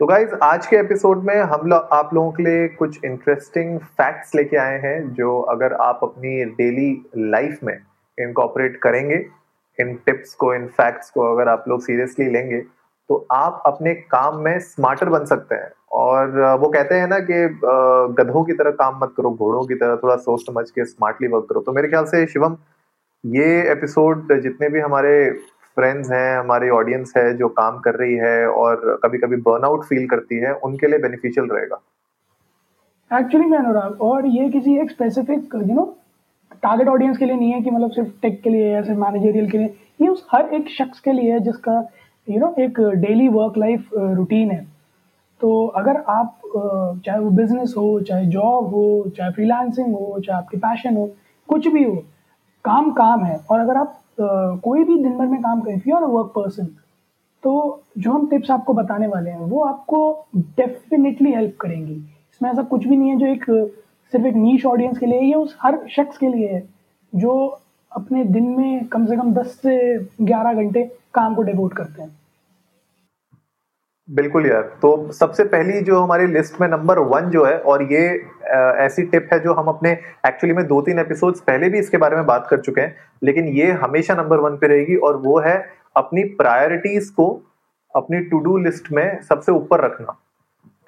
तो गाइज़ आज के एपिसोड में हम लोग आप लोगों के लिए कुछ इंटरेस्टिंग फैक्ट्स लेके आए हैं, जो अगर आप अपनी डेली लाइफ में इनकॉपरेट करेंगे, इन टिप्स को, इन फैक्ट्स को अगर आप लोग सीरियसली लेंगे तो आप अपने काम में स्मार्टर बन सकते हैं। और वो कहते हैं ना कि गधों की तरह काम मत करो, घोड़ों की तरह थोड़ा सोच समझ के स्मार्टली वर्क करो। तो मेरे ख्याल से शिवम, ये एपिसोड जितने भी हमारे फ्रेंड्स हैं हमारी ऑडियंस है जो काम कर रही है और कभी कभी बर्नआउट फील करती है उनके लिए बेनिफिशियल रहेगा। एक्चुअली मैं अनुराग और ये किसी एक specific you know target audience के लिए नहीं है कि मतलब सिर्फ़ टेक के लिए या सिर्फ़ मैनेजरियल के लिए। ये उस हर एक शख्स के लिए है जिसका यू you नो know, एक डेली वर्क लाइफ रूटीन है। तो अगर आप चाहे वो बिज़नेस हो चाहे जॉब हो चाहे फ्रीलांसिंग हो चाहे आपके पैशन हो कुछ भी हो काम काम है। और अगर आप कोई भी दिन भर में काम करें you are a work person तो जो हम टिप्स आपको बताने वाले हैं, वो आपको डेफिनेटली हेल्प करेंगी। इसमें ऐसा कुछ भी नहीं है जो एक, सिर्फ़ एक नीच ऑडियंस के लिए ये उस हर शख्स के लिए है, जो अपने दिन में कम से कम 10 से 11 घंटे काम को डेवोट करते हैं। बिल्कुल यार। तो सबसे पहली जो हमारी लिस्ट में नंबर वन जो है, और ये ऐसी टिप है जो हम अपने एक्चुअली में दो तीन एपिसोड्स पहले भी इसके बारे में बात कर चुके हैं, लेकिन ये हमेशा नंबर वन पे रहेगी, और वो है अपनी प्रायोरिटीज को अपनी टू डू लिस्ट में सबसे ऊपर रखना।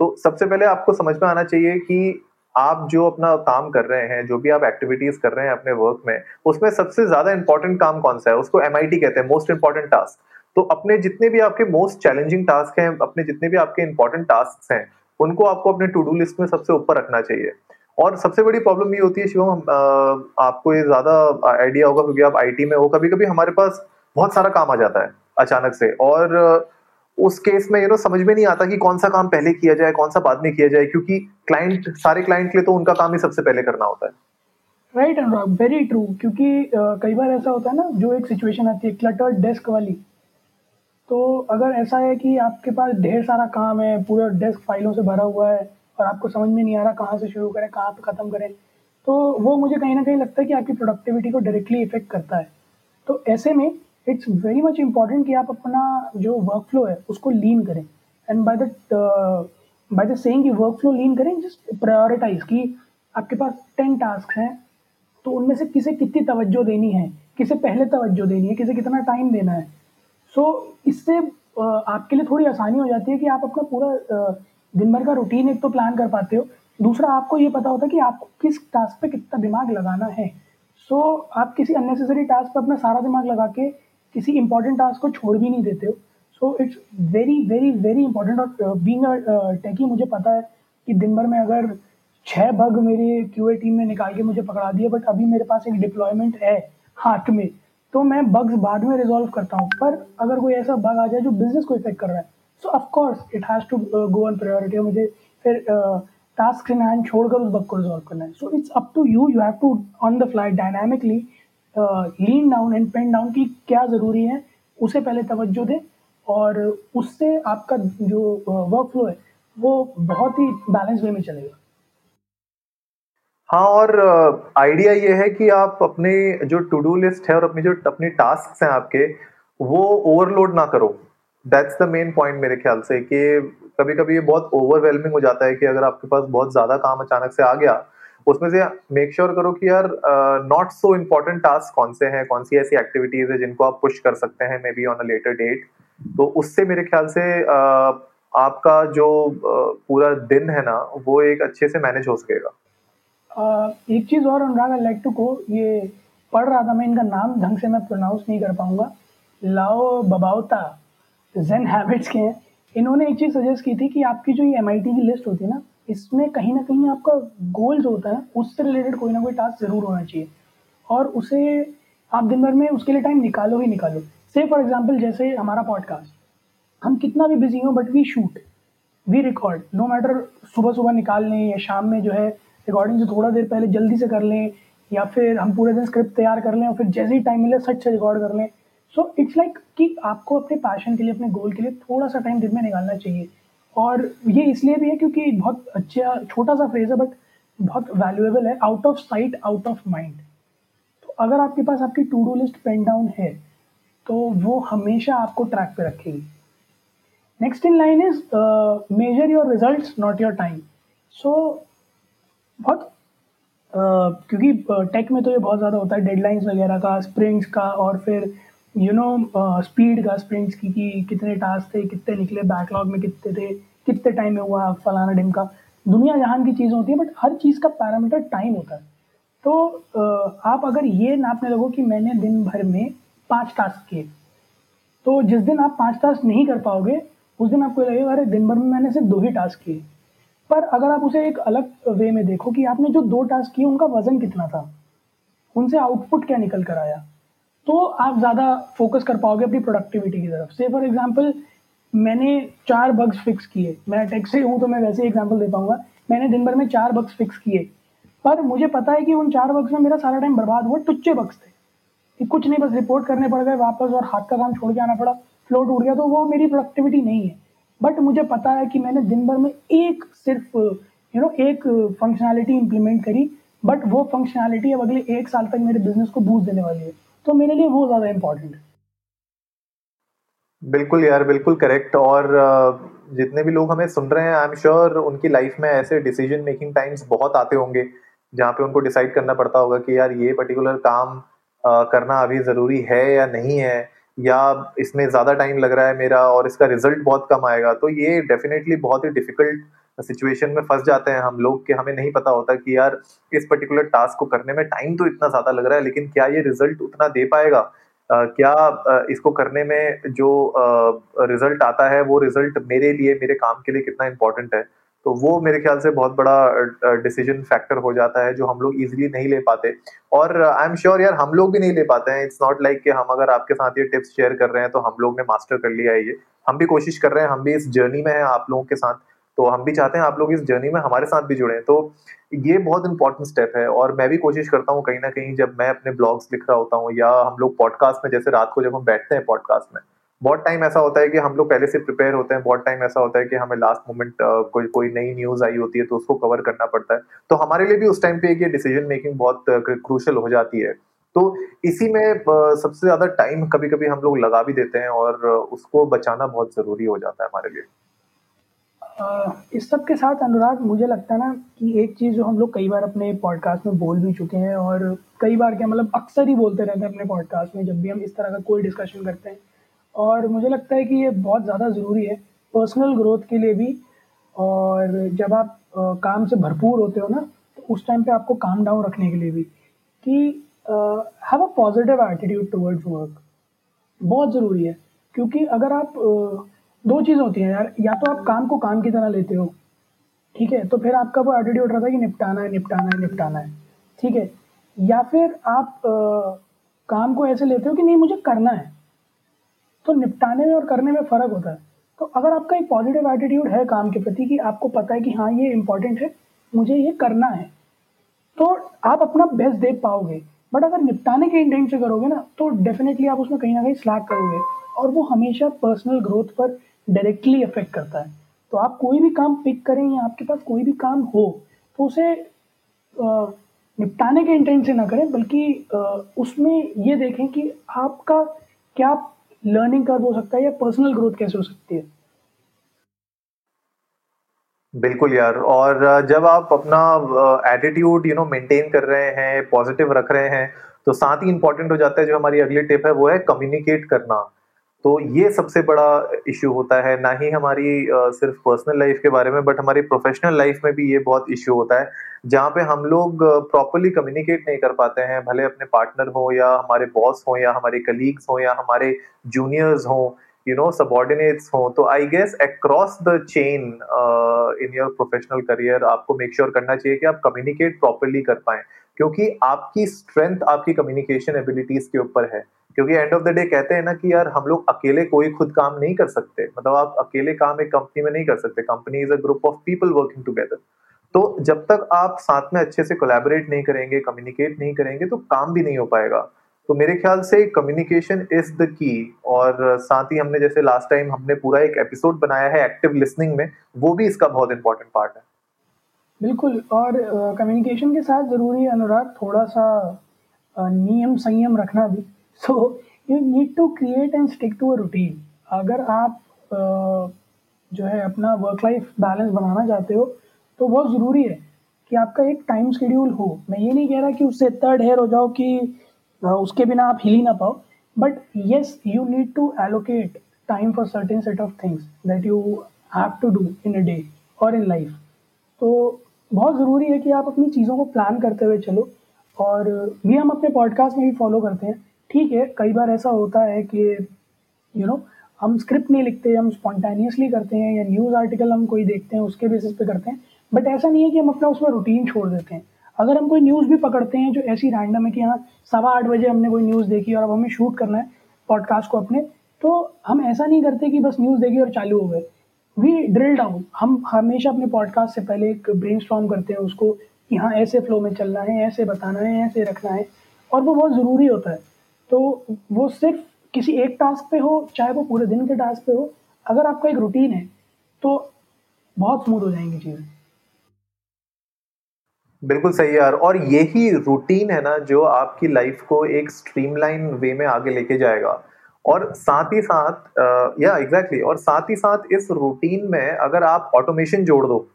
तो सबसे पहले आपको समझ में आना चाहिए कि आप जो अपना काम कर रहे हैं, जो भी आप एक्टिविटीज़ कर रहे हैं अपने वर्क में, उसमें सबसे ज़्यादा इंपॉर्टेंट काम कौन सा है? उसको एमआईटी कहते हैं मोस्ट इंपॉर्टेंट टास्क तो अपने जितने भी आपके मोस्ट चैलेंजिंग टास्क हैं अपने जितने भी आपके इंपॉर्टेंट टास्क हैं उनको आपको अपने टू डू लिस्ट में सबसे ऊपर रखना चाहिए। और सबसे बड़ी प्रॉब्लम ये होती है शिवम आपको ये ज़्यादा आइडिया होगा क्योंकि आप आईटी में हो कभी कभी हमारे पास बहुत सारा काम आ जाता है अचानक से। और उस केस में यू नो समझ में नहीं आता कि कौन सा काम पहले किया जाए कौन सा बाद में किया जाए क्योंकि क्लाइंट सारे क्लाइंट के लिए तो उनका काम ही सबसे पहले करना होता है। राइट अनुराग वेरी ट्रू क्योंकि uh, कई बार ऐसा होता है ना जो एक सिचुएशन आती है क्लटर्ड डेस्क वाली तो अगर ऐसा है कि आपके पास ढेर सारा काम है, पूरा डेस्क फाइलों से भरा हुआ है और आपको समझ में नहीं आ रहा कहाँ से शुरू करें, कहाँ पे ख़त्म करें तो वो मुझे कहीं ना कहीं लगता है कि आपकी प्रोडक्टिविटी को डायरेक्टली इफ़ेक्ट करता है। तो ऐसे में इट्स वेरी मच इंपॉर्टेंट कि आप अपना जो वर्क फ्लो है, उसको लीन करें। And by the by the saying कि वर्क फ्लो लीन करें जस्ट प्रायोरिटाइज कि आपके पास टेन टास्क हैं तो उनमें से किसे कितनी तवज्जो देनी है, किसे पहले तवज्जो देनी है, किसे कितना टाइम देना है। सो इससे आपके लिए थोड़ी आसानी हो जाती है कि आप अपना पूरा दिन भर का रूटीन एक तो प्लान कर पाते हो। दूसरा आपको ये पता होता है कि आपको किस टास्क पे कितना दिमाग लगाना है। सो so, आप किसी अननेसेसरी टास्क पर अपना सारा दिमाग लगा के किसी इंपॉर्टेंट टास्क को छोड़ भी नहीं देते हो। So it's very very very important और बींग टेकी मुझे पता है कि दिन भर में अगर छः बग मेरे क्यू टीम ने निकाल के मुझे पकड़ा दिए बट अभी मेरे पास एक डिप्लॉयमेंट है हाथ में। तो मैं बग्स बाद में रिजॉल्व करता हूँ। पर अगर कोई ऐसा बग आ जाए जो बिज़नेस को इफ़ेक्ट कर रहा है so of course it has to go on priority मुझे फिर टास्क इन हैंड छोड़कर उस बग को रिजॉल्व करना है। So it's up to you you have to on the fly dynamically lean down and pen down की क्या ज़रूरी है उसे पहले तवज्जो दें और उससे आपका जो वर्क uh, फ्लो है वो बहुत ही बैलेंस वे में चलेगा। हाँ और आइडिया ये है कि आप अपने जो टू डू लिस्ट है और अपनी जो अपनी टास्क हैं आपके वो ओवरलोड ना करो। दैट्स द मेन पॉइंट मेरे ख्याल से कि कभी कभी ये बहुत ओवरवेलमिंग हो जाता है कि अगर आपके पास बहुत ज़्यादा काम अचानक से आ गया उसमें से मेक श्योर sure करो कि यार नॉट सो इम्पोर्टेंट टास्क कौन से हैं कौन सी ऐसी एक्टिविटीज़ है जिनको आप पुश कर सकते हैं maybe on a later date तो उससे मेरे ख्याल से uh, आपका जो uh, पूरा दिन है ना वो एक अच्छे से मैनेज हो सकेगा। एक चीज़ और अनुराग आई लाइक टू को ये पढ़ रहा था मैं, इनका नाम ढंग से मैं प्रोनाउंस नहीं कर पाऊँगा। लाओ बबाउता जेन हैबिट्स के हैं। इन्होंने एक चीज़ सजेस्ट की थी कि आपकी जो ये एमआईटी की लिस्ट होती है ना, इसमें कहीं ना कहीं आपका गोल जो होता है उससे रिलेटेड कोई ना कोई टास्क ज़रूर होना चाहिए। और उसे आप दिन भर में उसके लिए टाइम निकालो ही निकालो। से फॉर एग्ज़ाम्पल जैसे हमारा पॉडकास्ट हम कितना भी बिज़ी हों but we shoot we record no matter सुबह सुबह निकाल लें या शाम में जो है रिकॉर्डिंग से थोड़ा देर पहले जल्दी से कर लें, या फिर हम पूरे दिन स्क्रिप्ट तैयार कर लें और फिर जैसे ही टाइम मिले सच से रिकॉर्ड कर लें। सो इट्स लाइक कि आपको अपने पैशन के लिए, अपने गोल के लिए थोड़ा सा टाइम दिन में निकालना चाहिए। और ये इसलिए भी है क्योंकि बहुत अच्छा छोटा सा फ्रेज है बट बहुत वैल्यूएबल है out of sight out of mind तो अगर आपके पास आपकी to do list pen down है तो वो हमेशा आपको ट्रैक पे रखेगी। Next in line is measure your result not your time so बहुत uh, क्योंकि टेक में तो ये बहुत ज़्यादा होता है डेडलाइंस वगैरह का स्प्रिंट्स का और फिर यू नो स्पीड का स्प्रिंट्स की कि कितने टास्क थे कितने निकले बैकलॉग में कितने थे कितने टाइम में हुआ फलाना डिम का। दुनिया जहान की चीज़ होती है बट हर चीज़ का पैरामीटर टाइम होता है। तो uh, आप अगर ये नापने लगो कि मैंने दिन भर में पाँच टास्क किए तो जिस दिन आप पाँच टास्क नहीं कर पाओगे उस दिन आपको लगेगा अरे दिन भर में मैंने सिर्फ़ दो ही टास्क किए। पर अगर आप उसे एक अलग वे में देखो कि आपने जो दो टास्क किए, उनका वज़न कितना था? उनसे आउटपुट क्या निकल कर आया? तो आप ज़्यादा फोकस कर पाओगे अपनी प्रोडक्टिविटी की तरफ़। से फॉर एग्ज़ाम्पल मैंने चार बग्स फिक्स किए। मैं टेक से हूँ तो मैं वैसे एग्ज़ाम्पल दे पाऊँगा। मैंने दिन भर में चार बग्स फिक्स किए। पर मुझे पता है कि उन चार बग्स में मेरा सारा टाइम बर्बाद हुआ टुच्चे बग्स थे। कि कुछ नहीं, बस रिपोर्ट करने पड़ गए वापस और हाथ का काम छोड़ के आना पड़ा। फ्लो टूट गया तो वो मेरी प्रोडक्टिविटी नहीं है। बट मुझे पता है कि मैंने दिन भर में एक सिर्फ़ यू नो एक फंक्शनैलिटी इंप्लीमेंट करी बट वो फंक्शनैलिटी अब अगले एक साल तक मेरे बिज़नेस को बूस्ट देने वाली है। तो मेरे लिए वो ज़्यादा इंपॉर्टेंट है। बिल्कुल यार, बिल्कुल करेक्ट और जितने भी लोग हमें सुन रहे हैं आई एम श्योर उनकी लाइफ में ऐसे डिसीज़न मेकिंग टाइम्स बहुत आते होंगे, जहाँ पे उनको डिसाइड करना पड़ता होगा कि यार ये पर्टिकुलर काम करना अभी ज़रूरी है या नहीं है। या इसमें ज़्यादा टाइम लग रहा है मेरा और इसका रिज़ल्ट बहुत कम आएगा तो ये डेफिनेटली बहुत ही डिफ़िकल्ट सिचुएशन में फंस जाते हैं हम लोग कि हमें नहीं पता होता कि यार इस पर्टिकुलर टास्क को करने में टाइम तो इतना ज़्यादा लग रहा है लेकिन क्या ये रिज़ल्ट उतना दे पाएगा? Uh, क्या uh, इसको करने में जो रिज़ल्ट uh, आता है वो रिज़ल्ट मेरे लिए मेरे काम के लिए कितना इंपॉर्टेंट है? तो वो मेरे ख्याल से बहुत बड़ा डिसीज़न फैक्टर हो जाता है जो हम लोग इजिली नहीं ले पाते। और आई एम श्योर यार हम लोग भी नहीं ले पाते हैं। इट्स नॉट लाइक कि हम अगर आपके साथ ये टिप्स शेयर कर रहे हैं तो हम लोग ने मास्टर कर लिया है ये। हम भी कोशिश कर रहे हैं, हम भी इस जर्नी में हैं आप लोगों के साथ। तो हम भी चाहते हैं आप लोग इस जर्नी में हमारे साथ भी जुड़े। तो ये बहुत इंपॉर्टेंट स्टेप है और मैं भी कोशिश करता हूँ कहीं ना कहीं जब मैं अपने ब्लॉग्स लिख रहा होता हूँ या हम लोग पॉडकास्ट में, जैसे रात को जब हम बैठते हैं पॉडकास्ट में बहुत टाइम ऐसा होता है कि हम लोग पहले से प्रिपेयर होते हैं, बहुत टाइम ऐसा होता है कि हमें लास्ट मोमेंट कोई कोई नई न्यूज़ आई होती है तो उसको कवर करना पड़ता है। तो हमारे लिए भी उस टाइम पे डिसीज़न मेकिंग बहुत क्रूशल हो जाती है। तो इसी में सबसे ज़्यादा टाइम कभी कभी हम लोग लगा भी देते हैं और उसको बचाना बहुत ज़रूरी हो जाता है हमारे लिए। इस सब के साथ अनुराग, मुझे लगता है ना कि एक चीज़ जो हम लोग कई बार अपने पॉडकास्ट में बोल भी चुके हैं और कई बार क्या मतलब अक्सर ही बोलते रहते हैं अपने पॉडकास्ट में जब भी हम इस तरह का कोई डिस्कशन करते हैं। और मुझे लगता है कि ये बहुत ज़्यादा ज़रूरी है पर्सनल ग्रोथ के लिए भी। और जब आप आ, काम से भरपूर होते हो ना तो उस टाइम पे आपको काम डाउन रखने के लिए भी कि have a positive attitude towards work बहुत ज़रूरी है क्योंकि अगर आप आ, दो चीज़ें होती हैं यार या तो आप काम को काम की तरह लेते हो ठीक है तो फिर आपका वो एटीट्यूड रहता है कि निपटाना है निपटाना है निपटाना है ठीक है या फिर आप आ, काम को ऐसे लेते हो कि नहीं मुझे करना है तो निपटाने में और करने में फ़र्क होता है। तो अगर आपका एक पॉजिटिव एटीट्यूड है काम के प्रति कि आपको पता है कि हाँ ये इंपॉर्टेंट है, मुझे ये करना है तो आप अपना बेस्ट दे पाओगे। बट अगर निपटाने के इंटेंट से करोगे ना तो डेफिनेटली आप उसमें कहीं ना कहीं स्लैक करोगे और वो हमेशा पर्सनल ग्रोथ पर डायरेक्टली अफेक्ट करता है। तो आप कोई भी काम पिक करें या आपके पास कोई भी काम हो तो उसे निपटाने के इंटेंट से ना करें, बल्कि उसमें ये देखें कि आपका क्या लर्निंग कर्व हो सकता है या पर्सनल ग्रोथ कैसे हो सकती है? बिल्कुल यार, और जब आप अपना एटीट्यूड यू नो मेंटेन कर रहे हैं पॉजिटिव रख रहे हैं तो साथ ही इंपॉर्टेंट हो जाता है जो हमारी अगली टिप है, वो है कम्युनिकेट करना। तो ये सबसे बड़ा इश्यू होता है, ना ही हमारी सिर्फ़ पर्सनल लाइफ के बारे में बट हमारी प्रोफेशनल लाइफ में भी ये बहुत इश्यू होता है। जहाँ पे हम लोग प्रॉपरली कम्युनिकेट नहीं कर पाते हैं, भले अपने पार्टनर हो या हमारे बॉस हो या हमारे कलीग्स हो या हमारे जूनियर्स हो यू नो सबॉर्डिनेट्स हो तो I guess across the chain in your professional career आपको मेक श्योर sure करना चाहिए कि आप कम्युनिकेट प्रॉपरली कर पाए, क्योंकि आपकी स्ट्रेंथ आपकी कम्युनिकेशन एबिलिटीज के ऊपर है। क्योंकि एंड ऑफ़ द डे कहते हैं ना कि यार हम लोग अकेले कोई खुद काम नहीं कर सकते मतलब आप अकेले काम एक कंपनी में नहीं कर सकते company is a group of people working together तो जब तक आप साथ में अच्छे से कोलैबोरेट नहीं करेंगे कम्युनिकेट नहीं करेंगे तो काम भी नहीं हो पाएगा। तो मेरे ख्याल से कम्युनिकेशन इज़ द की और साथ ही हमने जैसे लास्ट टाइम हमने पूरा एक एपिसोड बनाया है एक्टिव लिसनिंग में वो भी इसका बहुत इंपॉर्टेंट पार्ट है। बिल्कुल और कम्युनिकेशन uh, के साथ ज़रूरी है अनुराग थोड़ा सा uh, नियम संयम रखना भी। So you need to create and stick to a routine अगर आप uh, जो है अपना वर्क लाइफ बैलेंस बनाना चाहते हो तो बहुत ज़रूरी है कि आपका एक टाइम शेड्यूल हो। मैं ये नहीं कह रहा कि उससे इतना ढेर हो जाओ कि उसके बिना आप हिल ही ना पाओ। But yes you need to allocate time for certain set of things that you have to do in a day और इन लाइफ तो बहुत ज़रूरी है कि आप अपनी चीज़ों को प्लान करते हुए चलो। और भी हम अपने पॉडकास्ट में भी फॉलो करते हैं। ठीक है कई बार ऐसा होता है कि यू you नो know, हम स्क्रिप्ट नहीं लिखते हम स्पॉन्टेनियसली करते हैं या न्यूज़ आर्टिकल हम कोई देखते हैं उसके बेसिस पे करते हैं। बट ऐसा नहीं है कि हम अपना उसमें रूटीन छोड़ देते हैं। अगर हम कोई न्यूज़ भी पकड़ते हैं जो ऐसी रैंडम है कि हाँ सवा आठ बजे हमने कोई न्यूज़ देखी और अब हमें शूट करना है पॉडकास्ट को अपने तो हम ऐसा नहीं करते कि बस न्यूज़ देखी और चालू हो गए। वी ड्रिल डाउन हम हमेशा अपने पॉडकास्ट से पहले एक ब्रेन करते हैं उसको कि हाँ ऐसे फ्लो में चलना है, ऐसे बताना है, ऐसे रखना है। और वो बहुत ज़रूरी होता है। तो वो सिर्फ़ किसी एक टास्क पे हो, चाहे वो पूरे दिन के टास्क पे हो, अगर आपका एक रूटीन है तो बहुत स्मूथ हो जाएँगी चीज़ें। बिल्कुल सही यार। और यही रूटीन है ना जो आपकी लाइफ को एक स्ट्रीमलाइन वे में आगे लेके जाएगा। और साथ ही साथ या एग्जैक्टली exactly, और साथ ही साथ इस रूटीन में अगर आप ऑटोमेशन जोड़ दो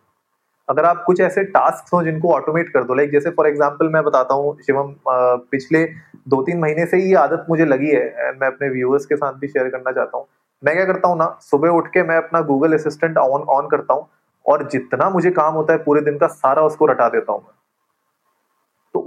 अगर आप कुछ ऐसे टास्क हो जिनको ऑटोमेट कर दो लाइक जैसे फॉर एग्जांपल मैं बताता हूँ शिवम पिछले दो तीन महीने से ही आदत मुझे लगी है मैं अपने व्यूअर्स के साथ भी शेयर करना चाहता हूँ। मैं क्या करता हूँ ना सुबह उठ के मैं अपना गूगल असिस्टेंट ऑन ऑन करता हूँ और जितना मुझे काम होता है पूरे दिन का सारा उसको रटा देता हूँ।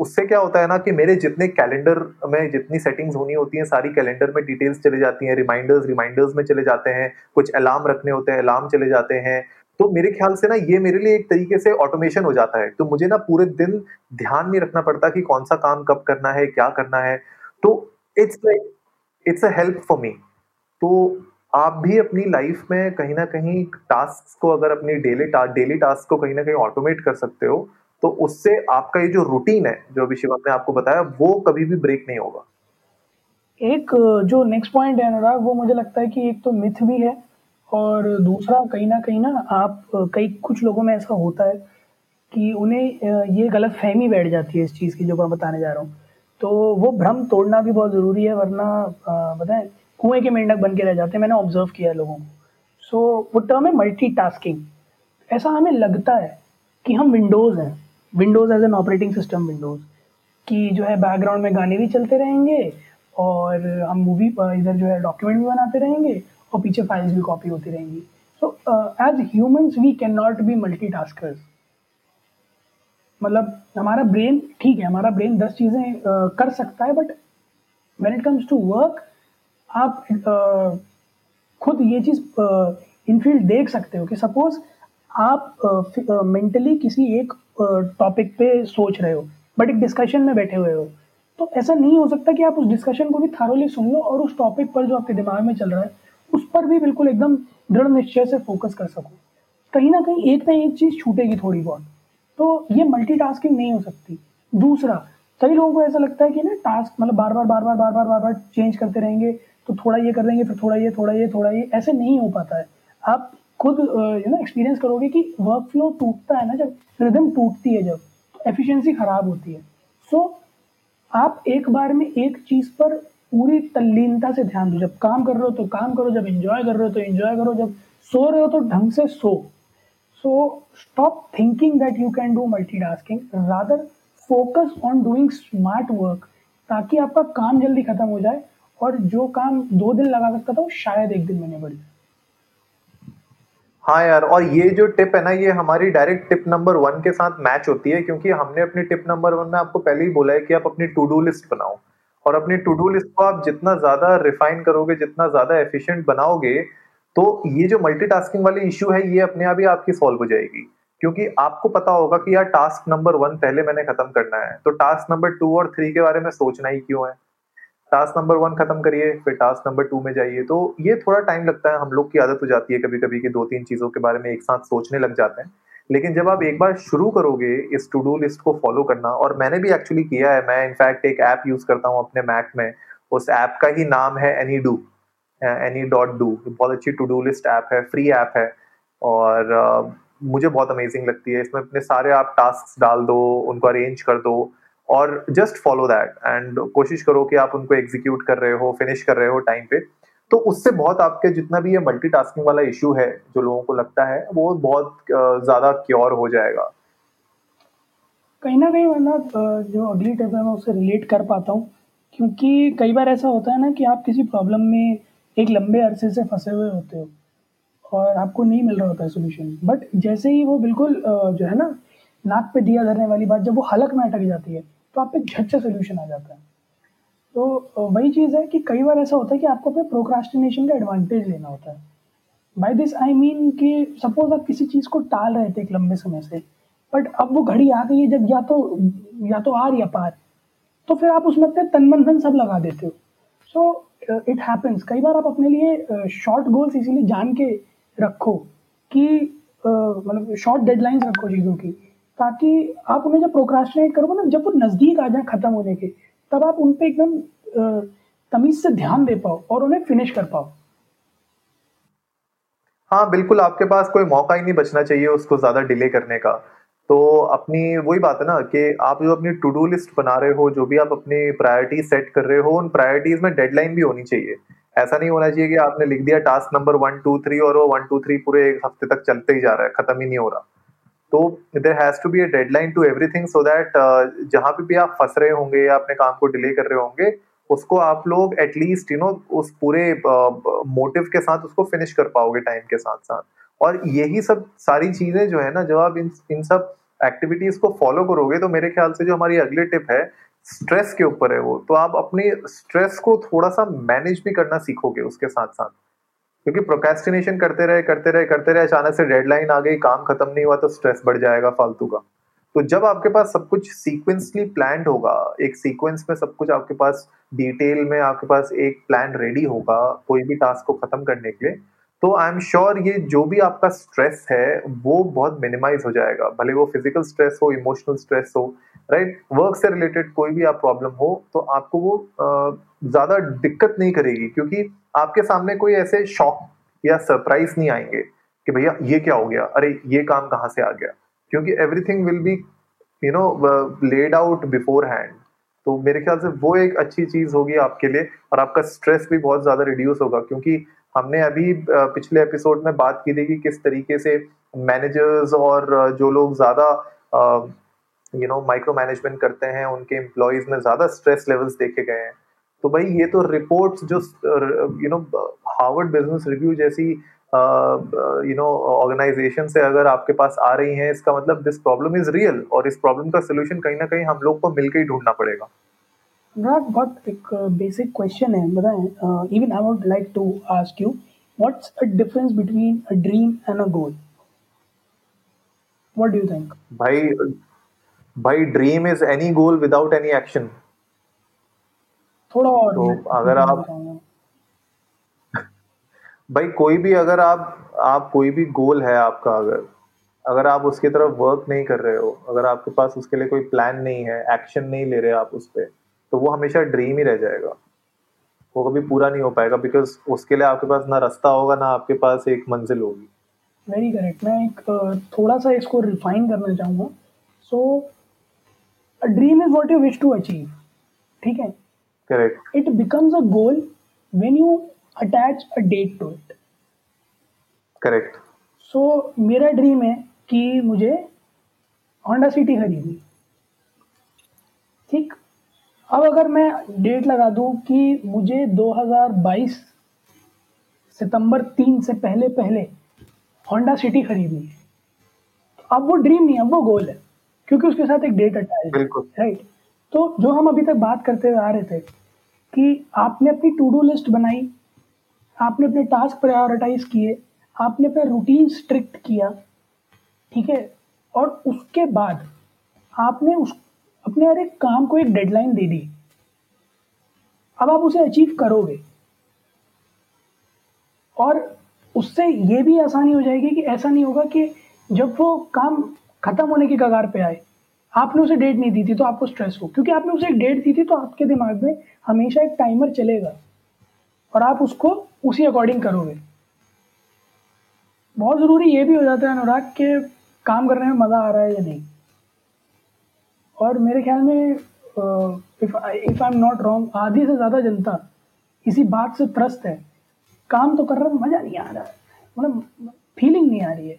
उससे क्या होता है ना कि मेरे जितने कैलेंडर में जितनी सेटिंग्स होनी होती हैं, सारी कैलेंडर में डिटेल्स चले जाती हैं रिमाइंडर्स रिमाइंडर्स में चले जाते हैं, कुछ अलार्म रखने होते हैं अलार्म चले जाते हैं। तो मेरे ख्याल से ना ये मेरे लिए एक तरीके से ऑटोमेशन हो जाता है। तो मुझे ना पूरे दिन ध्यान नहीं रखना पड़ता कि कौन सा काम कब करना है, क्या करना है। तो it's like it's a help for me तो आप भी अपनी लाइफ में कहीं ना कहीं टास्क को अगर अपनी डेली डेली टास्क को कहीं ना कहीं ऑटोमेट कर सकते हो तो उससे आपका ये जो रूटीन है, जो अभी शिवम ने आपको बताया, वो कभी भी ब्रेक नहीं होगा। एक, जो नेक्स्ट पॉइंट है अनुराग, वो मुझे लगता है कि एक तो मिथ भी है और दूसरा कहीं ना कहीं ना आप, कई कुछ लोगों में ऐसा होता है कि उन्हें ये गलत फहमी बैठ जाती है इस चीज़ की जो मैं बताने जा रहा हूँ। तो वो भ्रम तोड़ना भी बहुत ज़रूरी है, वरना बताएँ, कुएँ के मेंढक बन के रह जाते हैं, मैंने ऑब्ज़र्व किया है लोगों को। सो वो टर्म है मल्टी ऐसा हमें लगता है कि हम विंडोज़ हैं। Windows as an operating system Windows कि जो है बैकग्राउंड में गाने भी चलते रहेंगे और हम मूवी इधर जो है डॉक्यूमेंट भी बनाते रहेंगे और पीछे फाइल्स भी कॉपी होती रहेंगी। So as humans we can not be multi मतलब हमारा ब्रेन ठीक है हमारा ब्रेन दस चीज़ें uh, कर सकता है but when it comes to work आप uh, खुद ये चीज़ इनफील्ड uh, देख सकते हो कि सपोज़ आप मेंटली uh, किसी एक टॉपिक पे सोच रहे हो बट एक डिस्कशन में बैठे हुए हो। तो ऐसा नहीं हो सकता कि आप उस डिस्कशन को भी थारोली सुन लो और उस टॉपिक पर जो आपके दिमाग में चल रहा है, उस पर भी बिल्कुल एकदम दृढ़ निश्चय से फोकस कर सको। कहीं ना कहीं एक ना एक चीज़ छूटेगी थोड़ी बहुत। तो ये मल्टीटास्किंग नहीं हो सकती। दूसरा, कई लोगों को ऐसा लगता है कि ना टास्क मतलब बार बार बार बार बार बार बार बार चेंज करते रहेंगे तो थोड़ा ये कर देंगे फिर थोड़ा ये थोड़ा ये थोड़ा ये, ऐसे नहीं हो पाता है। आप खुद यू नो एक्सपीरियंस करोगे कि वर्क फ्लो टूटता है ना जब रिदम टूटती है जब तो एफिशिएंसी खराब होती है। सो so, आप एक बार में एक चीज़ पर पूरी तल्लीनता से ध्यान दो। जब काम कर रहे हो तो काम करो जब इंजॉय कर रहे हो तो इंजॉय करो जब सो रहे हो तो ढंग से सो। So stop thinking that you can do multitasking rather focus on doing smart work ताकि आपका काम जल्दी खत्म हो जाए और जो काम दो दिन लगा सकता था वो शायद एक दिन में निबड़ जाए। हाँ यार, और ये जो टिप है ना, ये हमारी डायरेक्ट टिप नंबर वन के साथ मैच होती है, क्योंकि हमने अपनी टिप नंबर वन में आपको पहले ही बोला है कि आप अपनी टू डू लिस्ट बनाओ। और अपनी टू डू लिस्ट को आप जितना ज़्यादा रिफाइन करोगे, जितना ज़्यादा एफिशिएंट बनाओगे तो ये जो मल्टीटास्किंग वाली इश्यू है, ये अपने आप ही आपकी सॉल्व हो जाएगी। क्योंकि आपको पता होगा कि यार टास्क नंबर वन पहले मैंने खत्म करना है तो टास्क नंबर टू और थ्री के बारे में सोचना ही क्यों है? टास्क नंबर वन खत्म करिए फिर टास्क नंबर टू में जाइए। तो ये थोड़ा टाइम लगता है हम लोग की आदत हो जाती है कभी कभी कि दो तीन चीज़ों के बारे में एक साथ सोचने लग जाते हैं। लेकिन जब आप एक बार शुरू करोगे इस टू डू लिस्ट को फॉलो करना और मैंने भी एक्चुअली किया है मैं इनफैक्ट एक ऐप यूज़ करता हूँ अपने मैक में उस ऐप का ही नाम है Any do Any dot do बहुत अच्छी टू डू लिस्ट ऐप है फ्री ऐप है और uh, मुझे बहुत अमेजिंग लगती है। इसमें अपने सारे आप टास्क डाल दो उनको अरेंज कर दो और जस्ट फॉलो दैट एंड कोशिश करो कि आप उनको एग्जीक्यूट कर रहे हो फिनिश कर रहे हो टाइम पे। तो उससे बहुत आपके जितना भी ये मल्टीटास्किंग वाला इशू है, जो लोगों को लगता है, वो बहुत ज़्यादा क्योर हो जाएगा। कहीं ना कहीं मतलब जो अगली टिप है, मैं उससे रिलेट कर पाता हूँ। क्योंकि कई बार ऐसा होता है ना कि आप किसी प्रॉब्लम में एक लंबे अरसे से फंसे हुए होते हो और आपको नहीं मिल रहा होता है सोल्यूशन बट जैसे ही वो बिल्कुल जो है ना, नाक पे दिया धरने वाली बात, जब वो हलक में अटक जाती है तो आप पे झट से सोल्यूशन आ जाता है। तो वही चीज़ है कि कई बार ऐसा होता है कि आपको अपने प्रोक्रास्टिनेशन का एडवांटेज लेना होता है। बाई दिस आई मीन कि सपोज़ आप किसी चीज़ को टाल रहे थे एक लंबे समय से बट अब वो घड़ी आ गई है जब या तो या तो आर या पार तो फिर आप उसमें अपने तन मन धन सब लगा देते हो। सो इट हैपन्स कई बार आप अपने लिए शॉर्ट गोल्स इसीलिए जान के रखो कि मतलब शॉर्ट डेडलाइंस रखो चीज़ों की। ताकि आप उन्हें जब प्रोक्रास्टिनेट करोगे ना, जब वो नज़दीक आ जाए ख़त्म होने के, तब आप उन पर एकदम तमीज से ध्यान दे पाओ और उन्हें फिनिश कर पाओ। हाँ बिल्कुल, आपके पास कोई मौका ही नहीं बचना चाहिए उसको ज़्यादा डिले करने का। तो अपनी, वही बात है ना कि आप जो अपनी टू डू लिस्ट बना रहे हो, जो भी आप अपनी प्रायोरिटी सेट कर रहे हो, उन प्रायोरिटीज में डेडलाइन भी होनी चाहिए। ऐसा नहीं होना चाहिए कि आपने लिख दिया task number one two three और वो वन टू थ्री पूरे एक हफ़्ते तक चलते ही जा रहा है, खत्म ही नहीं हो रहा। तो there has to be a deadline to everything so that जहाँ पे भी आप फंस रहे होंगे या अपने काम को डिले कर रहे होंगे उसको आप लोग एटलीस्ट यू नो उस पूरे मोटिव uh, के साथ उसको फिनिश कर पाओगे टाइम के साथ साथ। और यही सब सारी चीज़ें जो है ना जब आप इन इन सब एक्टिविटीज़ को फॉलो करोगे तो मेरे ख्याल से जो हमारी अगली टिप है स्ट्रेस के ऊपर है वो। तो आप अपने स्ट्रेस को थोड़ा सा मैनेज भी करना सीखोगे उसके साथ साथ। क्योंकि प्रोकेस्टिनेशन करते रहे करते रहे करते रहे, अचानक से डेडलाइन आ गई, काम खत्म नहीं हुआ तो स्ट्रेस बढ़ जाएगा फालतू का। तो जब आपके पास सब कुछ सीक्वेंसली प्लान होगा, एक सीक्वेंस में सब कुछ आपके पास डिटेल में, आपके पास एक प्लान रेडी होगा, कोई भी टास्क को खत्म करने के लिए तो आई एम श्योर ये जो भी आपका स्ट्रेस है, वो बहुत मिनिमाइज हो जाएगा। भले वो फ़िज़िकल स्ट्रेस हो इमोशनल स्ट्रेस हो राइट वर्क से रिलेटेड कोई भी आप प्रॉब्लम हो तो आपको वो ज़्यादा दिक्कत नहीं करेगी, क्योंकि आपके सामने कोई ऐसे शॉक या सरप्राइज़ नहीं आएँगे कि भैया ये क्या हो गया? अरे, ये काम कहाँ से आ गया? क्योंकि everything will be you know laid out beforehand तो मेरे ख्याल से वो एक अच्छी चीज़ होगी आपके लिए, और आपका स्ट्रेस भी बहुत ज़्यादा रिड्यूस होगा, क्योंकि हमने अभी पिछले एपिसोड में बात की थी कि किस तरीके से मैनेजर्स और जो लोग ज़्यादा यू नो माइक्रो मैनेजमेंट करते हैं उनके एम्प्लॉयज़ में ज़्यादा स्ट्रेस लेवल्स देखे गए हैं। तो भाई ये तो रिपोर्ट्स जो you know Harvard Business Review जैसी यू नो ऑर्गेनाइजेशन से अगर आपके पास आ रही हैं इसका मतलब दिस प्रॉब्लम इज़ रियल और इस प्रॉब्लम का सोल्यूशन कहीं ना कहीं हम लोग को मिलकर ही ढूंढना पड़ेगा। अनुराग बहुत एक बेसिक क्वेश्चन है बताएँ even I would like to ask you what's a difference between a dream and a goal what do you think भाई भाई dream is any goal without any action थोड़ा और तो अगर आप भाई कोई भी अगर आप आप कोई भी गोल है आपका अगर अगर आप उसकी तरफ़ वर्क नहीं कर रहे हो अगर आपके पास उसके लिए कोई प्लान नहीं है एक्शन नहीं ले रहे आप उस पर तो वो हमेशा ड्रीम ही रह जाएगा। वो कभी पूरा नहीं हो पाएगा बिकॉज़ उसके लिए आपके पास ना रास्ता होगा ना आपके पास एक मंजिल होगी। वेरी करेक्ट मैं एक थोड़ा सा इसको रिफाइन करना चाहूँगा। So a dream is what you wish to achieve ठीक है? Correct it becomes a goal when you attach a date to it correct so मेरा ड्रीम है कि मुझे होंडा सिटी खरीदनी। ठीक? अब अगर मैं डेट लगा दूँ कि मुझे 2022 सितंबर तीन से पहले पहले होंडा सिटी खरीदनी है। अब वो ड्रीम नहीं है वो गोल है। क्योंकि उसके साथ एक डेट अटैच है राइट तो जो हम अभी तक बात करते हुए आ रहे थे कि आपने अपनी टू डू लिस्ट बनाई आपने अपने टास्क प्रायोरिटाइज किए आपने अपना रूटीन स्ट्रिक्ट किया ठीक है? और उसके बाद आपने उस अपने हर एक काम को एक डेडलाइन दे दी। अब आप उसे अचीव करोगे। और उससे ये भी आसानी हो जाएगी कि ऐसा नहीं होगा कि जब वो काम खत्म होने की कगार पे आए। आपने उसे डेट नहीं दी थी तो आपको स्ट्रेस हो क्योंकि आपने उसे एक डेट दी थी तो आपके दिमाग में हमेशा एक टाइमर चलेगा। और आप उसको उसी अकॉर्डिंग करोगे। बहुत ज़रूरी ये भी हो जाता है अनुराग के काम करने में मज़ा आ रहा है या नहीं। और मेरे ख्याल में if I am not wrong आधी से ज़्यादा जनता इसी बात से त्रस्त है। काम तो कर रहा मज़ा नहीं आ रहा। मतलब फीलिंग नहीं आ रही है।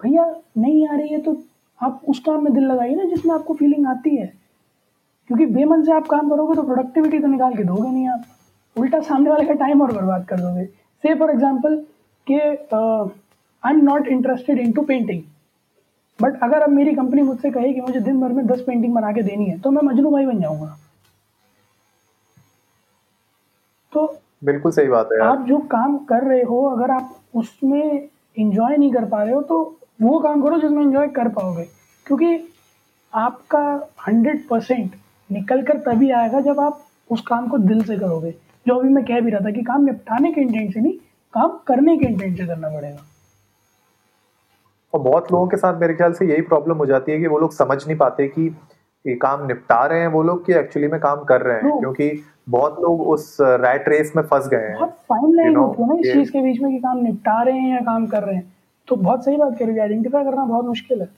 भैया नहीं आ रही है तो आप उस काम में दिल लगाइए ना जिसमें आपको फीलिंग आती है। क्योंकि बेमन से आप काम करोगे तो प्रोडक्टिविटी तो निकाल के दोगे नहीं आप। उल्टा सामने वाले का टाइम और बर्बाद कर दोगे। से फॉर एग्ज़ाम्पल कि I am not interested in to painting but अगर अब मेरी कंपनी मुझसे कहे कि मुझे दिन भर में दस पेंटिंग बना के देनी है तो मैं मजनू भाई बन जाऊँगा। तो बिल्कुल सही बात है आप जो काम कर रहे हो अगर आप उसमें इंजॉय नहीं कर पा रहे हो तो वो काम करो जिसमें इंजॉय कर पाओगे। क्योंकि आपका हंड्रेड परसेंट निकल कर तभी आएगा जब आप उस काम को दिल से करोगे। जो अभी मैं कह भी रहा था कि काम निपटाने के इंटेंट से नहीं काम करने के इंटेंट से करना पड़ेगा। और बहुत लोगों के साथ मेरे ख्याल से यही प्रॉब्लम हो जाती है कि वो लोग समझ नहीं पाते कि ये काम निपटा रहे हैं वो लोग कि एक्चुअली में काम कर रहे हैं। क्योंकि बहुत लोग उस रैट रेस में फंस गए हैं। बहुत फाइन लाइन होती है ना इस चीज़ के बीच में कि काम निपटा रहे हैं या काम कर रहे हैं। तो बहुत सही बात करेगी आइडेंटिफाई करना बहुत मुश्किल है।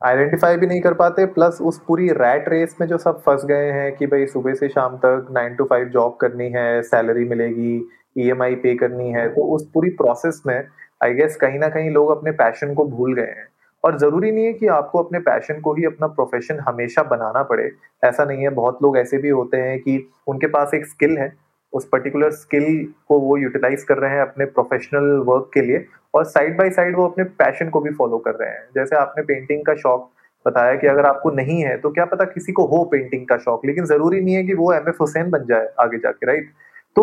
आइडेंटिफाई भी नहीं कर पाते प्लस उस पूरी रैट रेस में जो सब फंस गए हैं कि भाई सुबह से शाम तक नाइन टू फाइव जॉब करनी है सैलरी मिलेगी ईएमआई e पे करनी है तो उस पूरी प्रोसेस में आई गेस कहीं ना कहीं लोग अपने पैशन को भूल गए हैं। और ज़रूरी नहीं है कि आपको अपने पैशन को ही अपना प्रोफेशन हमेशा बनाना पड़े, ऐसा नहीं है, बहुत लोग ऐसे भी होते हैं कि उनके पास एक स्किल है उस पर्टिकुलर स्किल को वो यूटिलाइज कर रहे हैं अपने प्रोफेशनल वर्क के लिए और साइड बाय साइड वो अपने पैशन को भी फॉलो कर रहे हैं। जैसे आपने पेंटिंग का शौक बताया कि अगर आपको नहीं है तो क्या पता किसी को हो पेंटिंग का शौक, लेकिन ज़रूरी नहीं है कि वो एम एफ़ हुसैन बन जाए आगे जाके राइट तो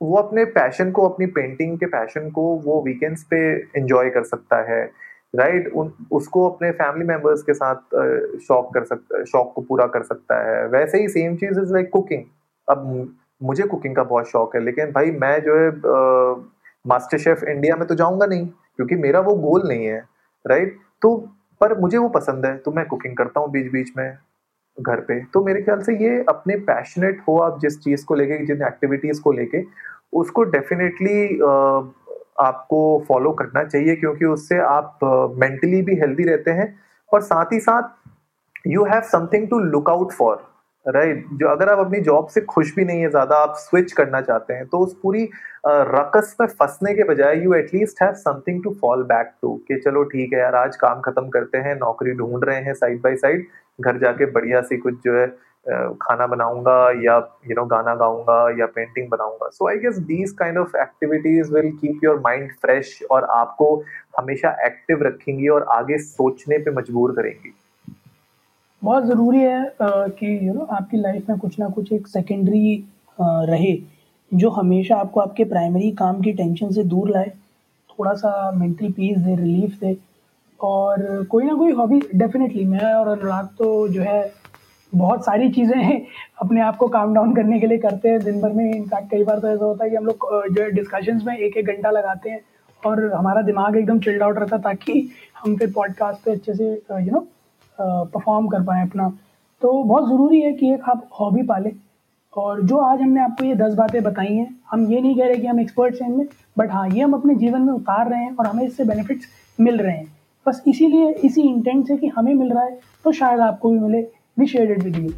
वो अपने पैशन को, अपनी पेंटिंग के पैशन को वो वीकेंड्स पे एंजॉय कर सकता है राइट उन, उसको अपने फैमिली मेंबर्स के साथ शौक कर सकता शौक को पूरा कर सकता है। वैसे ही सेम चीज़ इज़ लाइक कुकिंग अब मुझे कुकिंग का बहुत शौक है, लेकिन भाई मैं जो है मास्टर शेफ इंडिया में तो जाऊँगा नहीं, क्योंकि मेरा वो गोल नहीं है राइट तो पर मुझे वो पसंद है तो मैं कुकिंग करता हूँ बीच बीच में, घर पे। तो मेरे ख्याल से ये अपने पैशनेट हो आप जिस चीज़ को लेके, जिन एक्टिविटीज़ को लेके, उसको डेफिनेटली आपको फॉलो करना चाहिए, क्योंकि उससे आप मेंटली भी हेल्दी रहते हैं, और साथ ही साथ you have something to look out for right right. जो अगर आप अपनी जॉब से खुश भी नहीं है, ज़्यादा आप स्विच करना चाहते हैं तो उस पूरी रकस में फंसने के बजाय you at least have something to fall back to कि चलो ठीक है यार, आज काम खत्म करते हैं, नौकरी ढूंढ रहे हैं साइड बाय साइड घर जाके बढ़िया सी कुछ जो है खाना बनाऊँगा या यू नो गाना गाऊँगा या पेंटिंग बनाऊँगा so I guess these kind of activities will keep your mind fresh और आपको हमेशा एक्टिव रखेंगी और आगे सोचने पे मजबूर करेंगी बहुत ज़रूरी है कि यू नो आपकी लाइफ में कुछ ना कुछ एक सेकेंडरी रहे, जो हमेशा आपको आपके प्राइमरी काम की टेंशन से दूर लाए थोड़ा सा मेंटल पीस दे रिलीफ दे, और कोई ना कोई हॉबी डेफिनेटली मैं और अनुराग तो जो है, बहुत सारी चीज़ें अपने आप को काम डाउन करने के लिए करते हैं, दिन भर में इनफैक्ट कई बार तो ऐसा होता है कि हम लोग जो है डिस्कशंस में एक एक घंटा लगाते हैं, और हमारा दिमाग एकदम चिल्ड आउट रहता है, ताकि हम फिर पॉडकास्ट पे अच्छे से यू नो परफॉर्म कर पाएँ अपना। तो बहुत ज़रूरी है कि एक आप हॉबी पालें। और जो आज हमने आपको ये दस बातें बताई हैं, हम ये नहीं कह रहे कि हम एक्सपर्ट्स हैं इनमें बट हाँ ये हम अपने जीवन में उतार रहे हैं और हमें इससे बेनिफिट्स मिल रहे हैं। बस इसीलिए इसी इंटेंट से कि हमें मिल रहा है तो शायद आपको भी मिले वी शेयर विद यू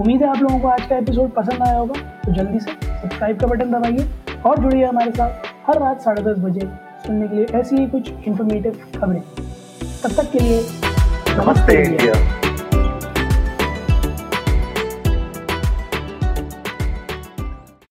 उम्मीद है आप लोगों को आज का एपिसोड पसंद आया होगा तो जल्दी से सब्सक्राइब का बटन दबाइए और जुड़िए हमारे साथ हर रात साढ़े दस बजे सुनने के लिए ऐसी ही कुछ इन्फॉर्मेटिव खबरें। तब तक के लिए Namastê. Namastê.